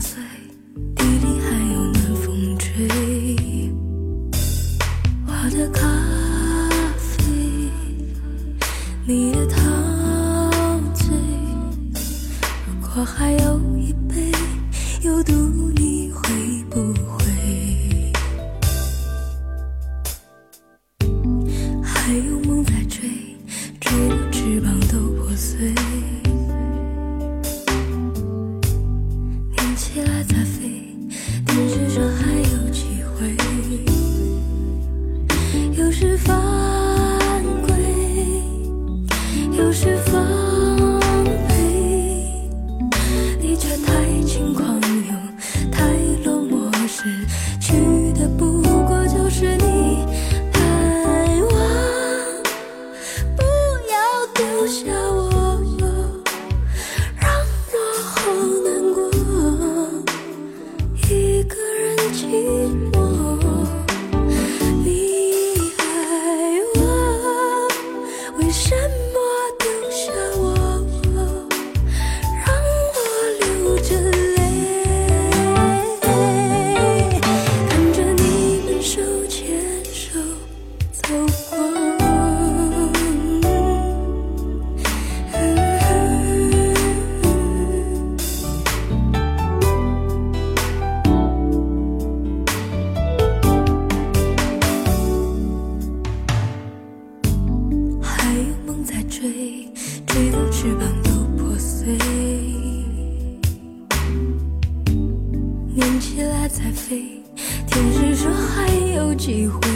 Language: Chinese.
地里还有暖风吹。我的咖啡你的陶醉如果还有 more. 飞的翅膀都破碎，粘起来再飞，天使说还有机会。